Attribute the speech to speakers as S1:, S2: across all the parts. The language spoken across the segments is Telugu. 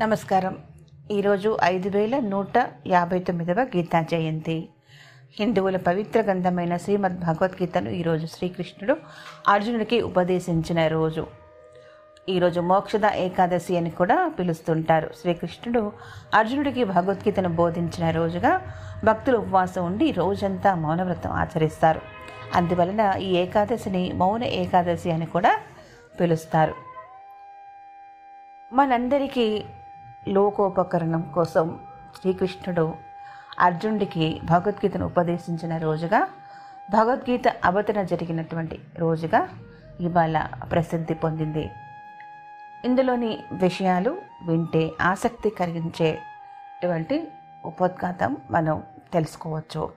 S1: నమస్కారం. ఈరోజు ఐదు వేల నూట యాభై తొమ్మిదవ గీతా జయంతి. హిందువుల పవిత్ర గ్రంథమైన శ్రీమద్ భగవద్గీతను ఈరోజు శ్రీకృష్ణుడు అర్జునుడికి ఉపదేశించిన రోజు. ఈరోజు మోక్షద ఏకాదశి అని కూడా పిలుస్తుంటారు. శ్రీకృష్ణుడు అర్జునుడికి భగవద్గీతను బోధించిన రోజుగా భక్తులు ఉపవాసం ఉండి రోజంతా మౌనవ్రతం ఆచరిస్తారు. అందువలన ఈ ఏకాదశిని మౌన ఏకాదశి అని కూడా పిలుస్తారు. మనందరికీ లోకోపకరణం కోసం శ్రీకృష్ణుడు అర్జునుడికి భగవద్గీతను ఉపదేశించిన రోజుగా భగవద్గీత అవతరణ జరిగినటువంటి రోజుగా ఇవాళ ప్రసిద్ధి పొందింది. ఇందులోని విషయాలు వింటే ఆసక్తి కలిగించేటువంటి ఉపోద్ఘాతం మనం తెలుసుకోవచ్చు.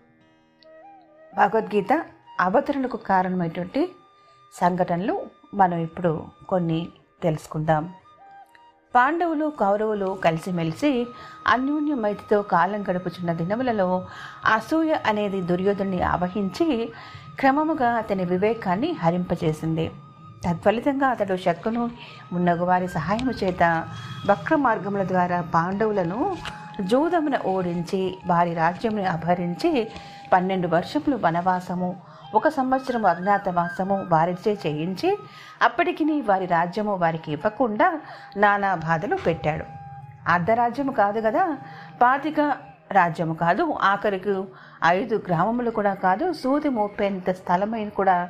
S1: భగవద్గీత అవతరణకు కారణమైనటువంటి సంఘటనలు మనం ఇప్పుడు కొన్ని తెలుసుకుందాం. పాండవులు కౌరవులు కలిసిమెలిసి అన్యోన్య మైతితో కాలం గడుపుచున్న దినములలో అసూయ అనేది దుర్యోధుని ఆవహించి క్రమముగా అతని వివేకాన్ని హరింపజేసింది తత్ఫలితంగా అతడు శక్కును ఉన్నగవారి వారి సహాయము చేత వక్ర మార్గముల ద్వారా పాండవులను జూదమున ఓడించి వారి రాజ్యమును అపహరించి పన్నెండు వర్షములు వనవాసము ఒక సంవత్సరం అజ్ఞాతవాసము వారిచే చేయించి అప్పటికి వారి రాజ్యము వారికి ఇవ్వకుండా నానా బాధలు పెట్టాడు. అర్ధరాజ్యము కాదు కదా పాతిక రాజ్యము కాదు ఆఖరికి ఐదు గ్రామములు కూడా కాదు సూది మోపేంత స్థలమైన కూడా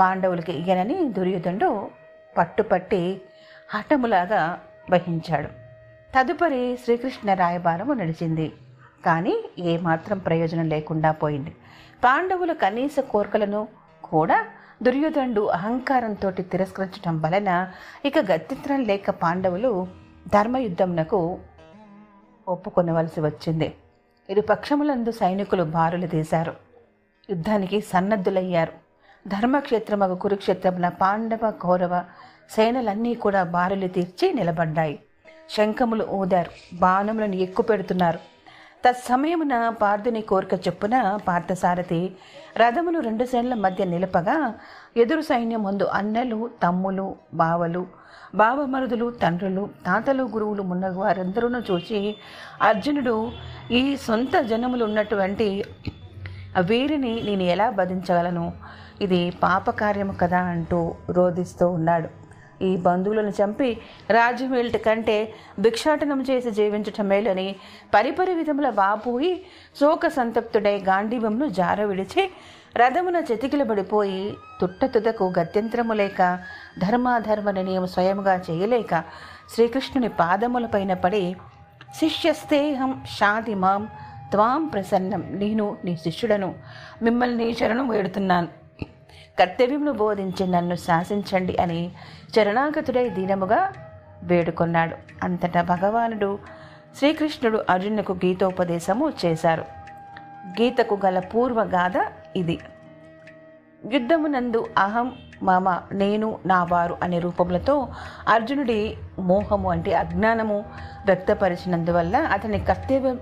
S1: పాండవులకి ఇయ్యనని దుర్యోధనుడు పట్టుపట్టి హఠములాగా వహించాడు. తదుపరి శ్రీకృష్ణ రాయబారము నడిచింది. కానీ ఏమాత్రం ప్రయోజనం లేకుండా పోయింది. పాండవుల కనీస కోరికలను కూడా దుర్యోధనుడు అహంకారంతో తిరస్కరించడం వలన ఇక గత్యంతరం లేక పాండవులు ధర్మయుద్ధమునకు ఒప్పుకొనవలసి వచ్చింది. ఇరు పక్షములందు సైనికులు బారులు తీశారు. యుద్ధానికి సన్నద్ధులయ్యారు. ధర్మక్షేత్రమగు కురుక్షేత్రమున పాండవ కౌరవ సేనలన్నీ కూడా బారులు తీర్చి నిలబడ్డాయి. శంఖములు ఊదారు. బాణములను ఎక్కుపెడుతున్నారు. తత్సమయమున పార్థుని కోరిక చెప్పున పార్థసారథి రథమును రెండు సేనల మధ్య నిలపగా ఎదురు సైన్యం ముందు అన్నలు తమ్ములు బావలు బావమరుదులు తండ్రులు తాతలు గురువులు మున్నగు వారందరూ చూసి అర్జునుడు ఈ సొంత జనములు ఉన్నటువంటి వీరిని నేను ఎలా బధించగలను ఇది పాపకార్యము కదా అంటూ రోధిస్తూ ఉన్నాడు. ఈ బంధువులను చంపి రాజ్యం కంటే భిక్షాటనం చేసి జీవించటం మేలని పరిపరి విధముల వాపోయి శోక సంతప్తుడై గాంధీవంను జార విడిచి రథమున చెతికిలబడిపోయి తుట్టతుదకు గత్యంతరము లేక ధర్మాధర్మ నిర్ణయం స్వయముగా చేయలేక శ్రీకృష్ణుని పాదములపైన పడి శిష్యస్తేహం శాంతి మాం త్వాం ప్రసన్నం. నేను నీ శిష్యుడను. మిమ్మల్ని శరణం వేడుతున్నాను. కర్తవ్యమును బోధించి నన్ను శాసించండి అని చరణాగతుడై దీనముగా వేడుకొన్నాడు. అంతటా భగవానుడు శ్రీకృష్ణుడు అర్జునుకు గీతోపదేశము చేశారు. గీతకు గల పూర్వగాథ ఇది. యుద్ధమునందు అహం మమ నేను నా వారు అనే రూపములతో అర్జునుడి మోహము అంటే అజ్ఞానము వ్యక్తపరిచినందువల్ల అతని కర్తవ్యం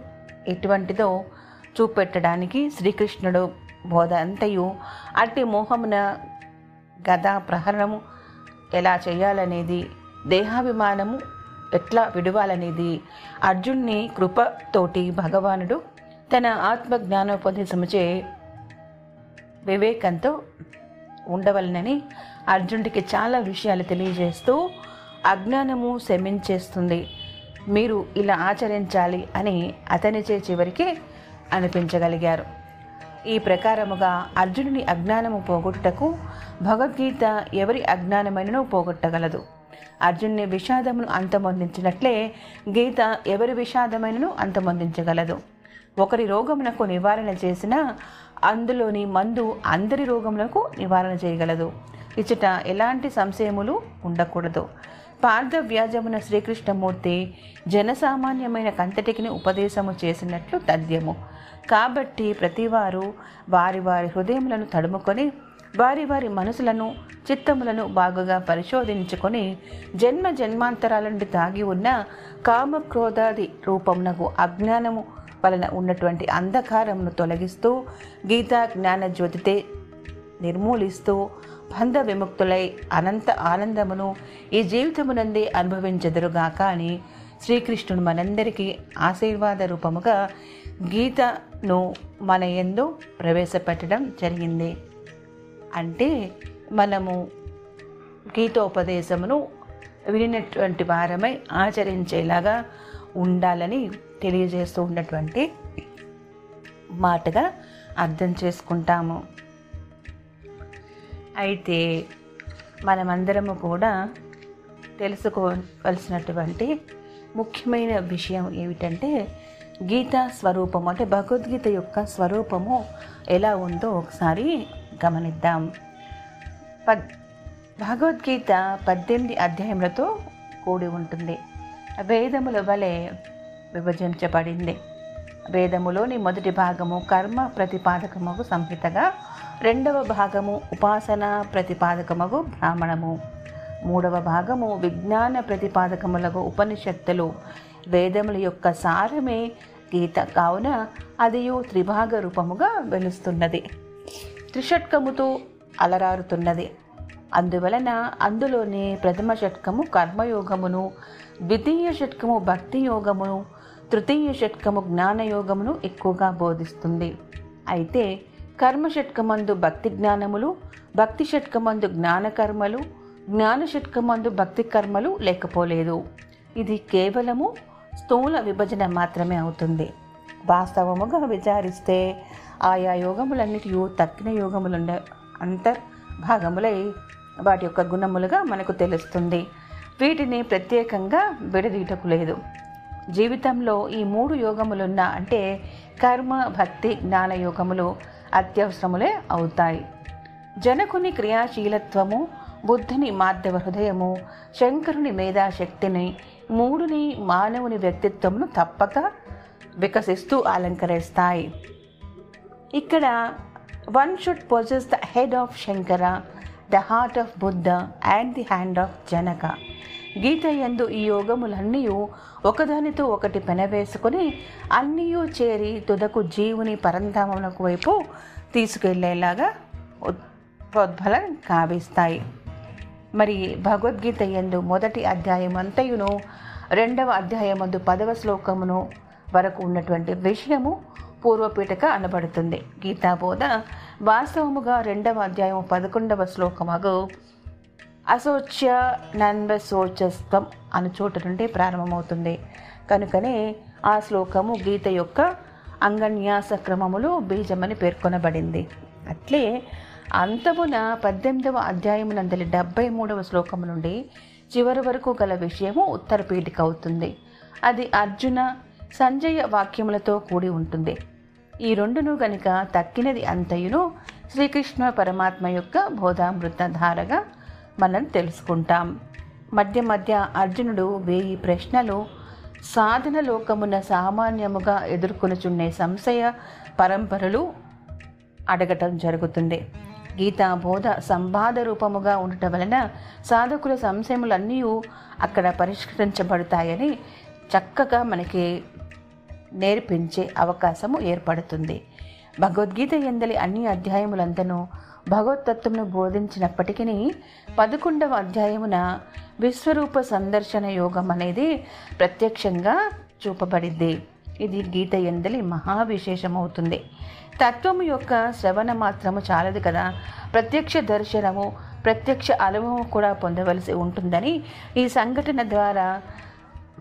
S1: ఎటువంటిదో చూపెట్టడానికి శ్రీకృష్ణుడు బోధ అంతయు అట్టి మోహమున గదా ప్రహరణము ఎలా చేయాలనేది దేహాభిమానము ఎట్లా విడవాలనేది అర్జున్ని కృపతోటి భగవానుడు తన ఆత్మ జ్ఞానోపదేశముచే వివేకంతో ఉండవలనని అర్జునుడికి చాలా విషయాలు తెలియజేస్తూ అజ్ఞానము శమించేస్తుంది. మీరు ఇలా ఆచరించాలి అని అతనిచే చివరికి అనిపించగలిగారు. ఈ ప్రకారముగా అర్జునుని అజ్ఞానము పోగొట్టుటకు భగవద్గీత ఎవరి అజ్ఞానమైనను పోగొట్టగలదు. అర్జునుని విషాదమును అంతమొందించినట్లే గీత ఎవరి విషాదమైనను అంతమొందించగలదు. ఒకరి రోగమునకు నివారణ చేసిన అందులోని మందు అందరి రోగములకు నివారణ చేయగలదు. ఇచ్చట ఎలాంటి సంశయములు ఉండకూడదు. పార్థ వ్యాజమున శ్రీకృష్ణమూర్తి జనసామాన్యమైన కంతటికిని ఉపదేశము చేసినట్లు తథ్యము. కాబట్టి ప్రతివారు వారి వారి హృదయములను తడుముకొని వారి వారి మనసులను చిత్తములను బాగుగా పరిశోధించుకొని జన్మ జన్మాంతరాల నుండి దాగి ఉన్న కామక్రోధాది రూపమునకు అజ్ఞానము వలన ఉన్నటువంటి అంధకారమును తొలగిస్తూ గీతా జ్ఞాన జ్యోతితే నిర్మూలిస్తూ బంధ విముక్తులై అనంత ఆనందమును ఈ జీవితమునందే అనుభవించెదరుగాక అని శ్రీకృష్ణుడు మనందరికీ ఆశీర్వాద రూపముగా గీతను మన ఎందు ప్రవేశపెట్టడం జరిగింది. అంటే మనము గీతోపదేశమును వినినటువంటి వారమై ఆచరించేలాగా ఉండాలని తెలియజేస్తూ ఉన్నటువంటి మాటగా అర్థం చేసుకుంటాము. అయితే మనమందరము కూడా తెలుసుకోవలసినటువంటి ముఖ్యమైన విషయం ఏమిటంటే గీత స్వరూపము అంటే భగవద్గీత యొక్క స్వరూపము ఎలా ఉందో ఒకసారి గమనిద్దాం. పద్ భగవద్గీత పద్దెనిమిది అధ్యాయములతో కూడి ఉంటుంది. వేదముల వలె విభజించబడింది. వేదములోని మొదటి భాగము కర్మ ప్రతిపాదకమగు సంహితగా రెండవ భాగము ఉపాసన ప్రతిపాదకమగు బ్రాహ్మణము. మూడవ భాగము విజ్ఞాన ప్రతిపాదకములకు ఉపనిషత్తులు. వేదముల యొక్క సారమే గీత. కావున అదియు త్రిభాగ రూపముగా వెలుస్తున్నది. త్రిషట్కముతో అలరారుతున్నది. అందువలన అందులోనే ప్రథమ షట్కము కర్మయోగమును ద్వితీయ షట్కము భక్తి యోగమును తృతీయ షట్కము జ్ఞానయోగమును ఎక్కువగా బోధిస్తుంది. అయితే కర్మ షట్కమందు భక్తి జ్ఞానములు భక్తి షట్కమందు జ్ఞాన జ్ఞానశుట్కమందు జ్ఞాన భక్తి కర్మలు లేకపోలేదు. ఇది కేవలము స్థూల విభజన మాత్రమే అవుతుంది. వాస్తవముగా విచారిస్తే ఆయా యోగములన్నిటి తక్కిన యోగములుండ అంతర్భాగములై వాటి యొక్క గుణములుగా మనకు తెలుస్తుంది. వీటిని ప్రత్యేకంగా విడదీయటకు లేదు. జీవితంలో ఈ మూడు యోగములున్న అంటే కర్మ భక్తి జ్ఞాన యోగములు అత్యవసరములే అవుతాయి. జనకుని క్రియాశీలత్వము బుద్ధుని మాధ్యవ హృదయము శంకరుని మేధాశక్తిని మూడుని మానవుని వ్యక్తిత్వమును తప్పక వికసిస్తూ అలంకరిస్తాయి. ఇక్కడ one should possess the head of Shankara the heart of Buddha and the hand of Janaka Gita యందు ఈ యోగములన్నీ ఒకదానితో ఒకటి పెనవేసుకొని అన్నీ చేరి తుదకు జీవుని పరంధామమునకు వైపు తీసుకెళ్ళేలాగా ప్రోద్బలం కావిస్తాయి మరి భగవద్గీత ఎందు మొదటి అధ్యాయం అంతయును రెండవ అధ్యాయమందు పదవ శ్లోకమును వరకు ఉన్నటువంటి విషయము పూర్వపీఠక అనబడుతుంది. గీతాబోధ వాస్తవముగా రెండవ అధ్యాయం పదకొండవ శ్లోకమగు అశోచ్య నన్వశోచస్తం అను చోట నుండి ప్రారంభమవుతుంది. కనుకనే ఆ శ్లోకము గీత యొక్క అంగన్యాస క్రమములో బీజమని పేర్కొనబడింది. అట్లే అంతమున పద్దెనిమిదవ అధ్యాయమునందలి డెబ్బై మూడవ శ్లోకము నుండి చివరి వరకు గల విషయము ఉత్తరపీఠిక అవుతుంది. అది అర్జున సంజయ వాక్యములతో కూడి ఉంటుంది. ఈ రెండును గనుక తక్కినది అంతయును శ్రీకృష్ణ పరమాత్మ యొక్క బోధామృత ధారగా మనం తెలుసుకుంటాం. మధ్య మధ్య అర్జునుడు వేయి ప్రశ్నలు సాధన లోకమున సామాన్యముగా ఎదుర్కొనుచున్నే సంశయ పరంపరలు అడగటం జరుగుతుంది. గీతా బోధ సంవాద రూపముగా ఉండటం వలన సాధకుల సంశయములన్నీ అక్కడ పరిష్కరించబడతాయని చక్కగా మనకి నేర్పించే అవకాశము ఏర్పడుతుంది. భగవద్గీత ఎందలి అన్ని అధ్యాయములందనూ భగవతత్వమును బోధించినప్పటికీ పదకొండవ అధ్యాయమున విశ్వరూప సందర్శన యోగం అనేది ప్రత్యక్షంగా చూపబడింది. ఇది గీత ఎందలి మహావిశేషమవుతుంది. తత్వము యొక్క శ్రవణ మాత్రము చాలదు కదా. ప్రత్యక్ష దర్శనము ప్రత్యక్ష అనుభవం కూడా పొందవలసి ఉంటుందని ఈ సంఘటన ద్వారా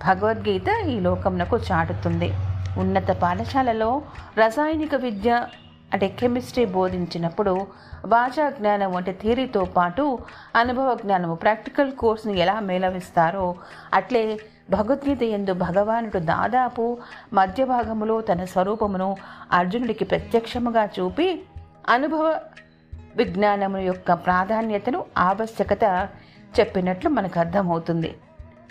S1: భగవద్గీత ఈ లోకమునకు చాటుతుంది. ఉన్నత పాఠశాలలో రసాయనిక విద్య అంటే కెమిస్ట్రీ బోధించినప్పుడు భాషా జ్ఞానం వంటి థియరీతో పాటు అనుభవ జ్ఞానము ప్రాక్టికల్ కోర్సును ఎలా మేళవిస్తారో అట్లే భగవద్గీత ఎందు భగవానుడు దాదాపు మధ్య భాగములో తన స్వరూపమును అర్జునుడికి ప్రత్యక్షముగా చూపి అనుభవ విజ్ఞానము యొక్క ప్రాధాన్యతను ఆవశ్యకత చెప్పినట్లు మనకు అర్థమవుతుంది.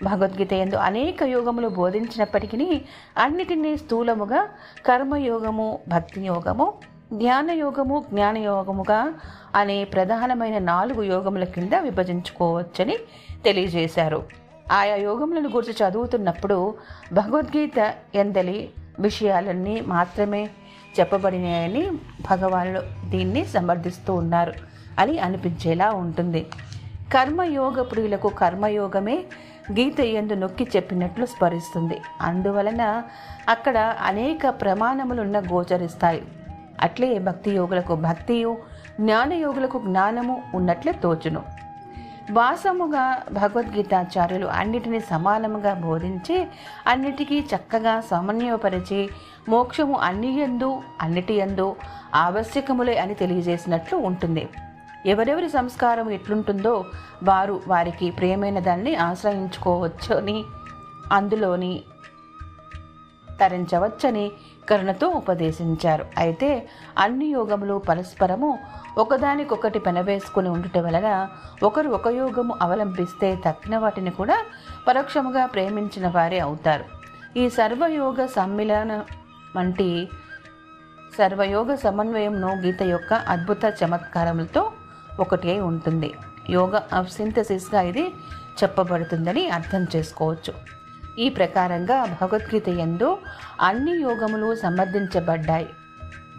S1: భగవద్గీత ఎందు అనేక యోగములు బోధించినప్పటికీ అన్నిటినీ స్థూలముగా కర్మయోగము భక్తి యోగము ధ్యానయోగము జ్ఞానయోగముగా అనే ప్రధానమైన నాలుగు యోగముల కింద విభజించుకోవచ్చని తెలియజేశారు. ఆయా యోగములను గురించి చదువుతున్నప్పుడు భగవద్గీత ఎందలి విషయాలన్నీ మాత్రమే చెప్పబడినాయని భగవానుడు దీన్ని సమర్థిస్తూ ఉన్నారు అని అనిపించేలా ఉంటుంది. కర్మయోగ ప్రియులకు కర్మయోగమే గీత ఎందు నొక్కి చెప్పినట్లు స్మరిస్తుంది. అందువలన అక్కడ అనేక ప్రమాణములున్న గోచరిస్తాయి. అట్లే భక్తి యోగులకు భక్తియు జ్ఞానయోగులకు జ్ఞానము ఉన్నట్లే తోచును. వాసముగా భగవద్గీతాచార్యులు అన్నిటినీ సమానముగా బోధించి అన్నిటికీ చక్కగా సమన్వయపరిచి మోక్షము అన్ని ఎందు అన్నిటి ఎందు ఆవశ్యకములే అని తెలియజేసినట్లు ఉంటుంది. ఎవరెవరి సంస్కారం ఎట్లుంటుందో వారు వారికి ప్రియమైన దాన్ని ఆశ్రయించుకోవచ్చని అందులోని తరించవచ్చని కరుణతో ఉపదేశించారు. అయితే అన్ని యోగములు పరస్పరము ఒకదానికొకటి పెనవేసుకుని ఉండుట వలన ఒకరు ఒక యోగము అవలంబిస్తే తక్కిన వాటిని కూడా పరోక్షముగా ప్రేమించిన వారే అవుతారు. ఈ సర్వయోగ సమ్మిళన వంటి సర్వయోగ సమన్వయంను గీత యొక్క అద్భుత చమత్కారములతో ఒకటి అయి ఉంటుంది. యోగ ఆఫ్ సింథసిస్గా ఇది చెప్పబడుతుందని అర్థం చేసుకోవచ్చు. ఈ ప్రకారంగా భగవద్గీత ఎందు అన్ని యోగములు సమర్థించబడ్డాయి.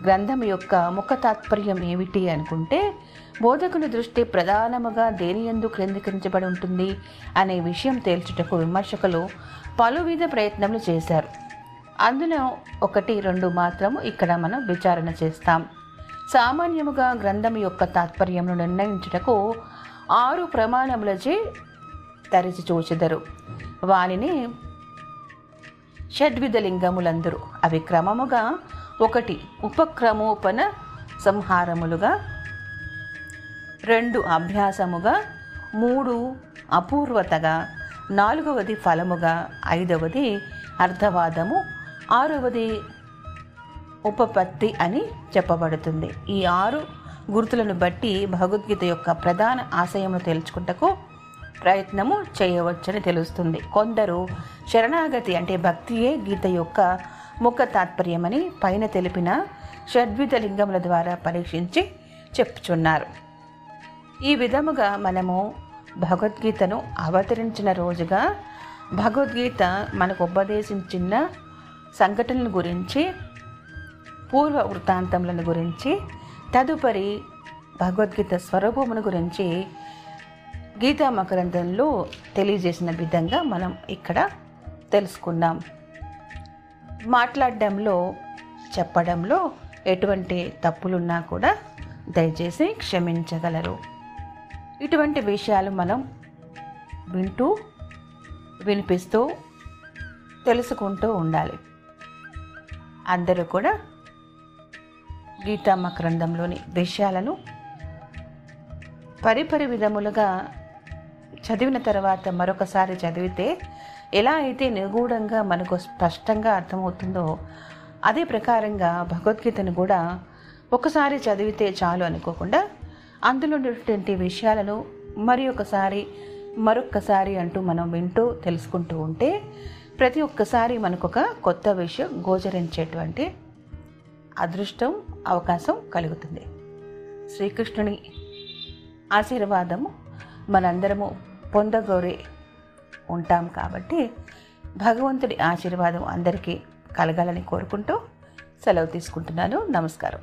S1: గ్రంథం యొక్క ముఖ తాత్పర్యం ఏమిటి అనుకుంటే బోధకుని దృష్టి ప్రధానముగా దేని ఎందు కేంద్రీకరించబడి ఉంటుంది అనే విషయం తేల్చుటకు విమర్శకులు పలువిధ ప్రయత్నములు చేశారు. అందులో ఒకటి రెండు మాత్రము ఇక్కడ మనం విచారణ చేస్తాం. సామాన్యముగా గ్రంథం యొక్క తాత్పర్యమును నిర్ణయించుటకు ఆరు ప్రమాణములచే తరిచి చూచెదరు వానిని షడ్విధ లింగములందరూ అవి క్రమముగా ఒకటి ఉపక్రమోపన సంహారములుగా రెండు అభ్యాసముగా మూడు అపూర్వతగా నాలుగవది ఫలముగా ఐదవది అర్థవాదము ఆరవది ఉపపత్తి అని చెప్పబడుతుంది. ఈ ఆరు గుర్తులను బట్టి భగవద్గీత యొక్క ప్రధాన ఆశయమును తెలుసుకుంటకు ప్రయత్నము చేయవచ్చని తెలుస్తుంది. కొందరు శరణాగతి అంటే భక్తియే గీత యొక్క ముఖ తాత్పర్యమని పైన తెలిపిన షడ్విధ లింగముల ద్వారా పరీక్షించి చెప్పుచున్నారు. ఈ విధముగా మనము భగవద్గీతను అవతరించిన రోజుగా భగవద్గీత మనకు ఉపదేశించిన సంఘటనల గురించి పూర్వ వృత్తాంతములను గురించి తదుపరి భగవద్గీత స్వరూపమును గురించి గీతా మకరంధంలో తెలియజేసిన విధంగా మనం ఇక్కడ తెలుసుకున్నాం మాట్లాడడంలో చెప్పడంలో ఎటువంటి తప్పులున్నా కూడా దయచేసి క్షమించగలరు. ఇటువంటి విషయాలు మనం వింటూ వినిపిస్తూ తెలుసుకుంటూ ఉండాలి. అందరూ కూడా గీతా మకరందంలోని విషయాలను పరిపరి విధములుగా చదివిన తర్వాత మరొకసారి చదివితే ఎలా అయితే నిగూఢంగా మనకు స్పష్టంగా అర్థమవుతుందో అదే ప్రకారంగా భగవద్గీతను కూడా ఒకసారి చదివితే చాలు అనుకోకుండా అందులో ఉన్నటువంటి విషయాలను మరి ఒకసారి మరొక్కసారి అంటూ మనం వింటూ తెలుసుకుంటూ ఉంటే ప్రతి ఒక్కసారి మనకు ఒక కొత్త విషయం గోచరించేటువంటి అదృష్టం అవకాశం కలుగుతుంది. శ్రీకృష్ణుని ఆశీర్వాదము మనందరము పొందగోరి ఉంటాం కాబట్టి భగవంతుడి ఆశీర్వాదం అందరికీ కలగాలని కోరుకుంటూ సెలవు తీసుకుంటున్నాను. నమస్కారం.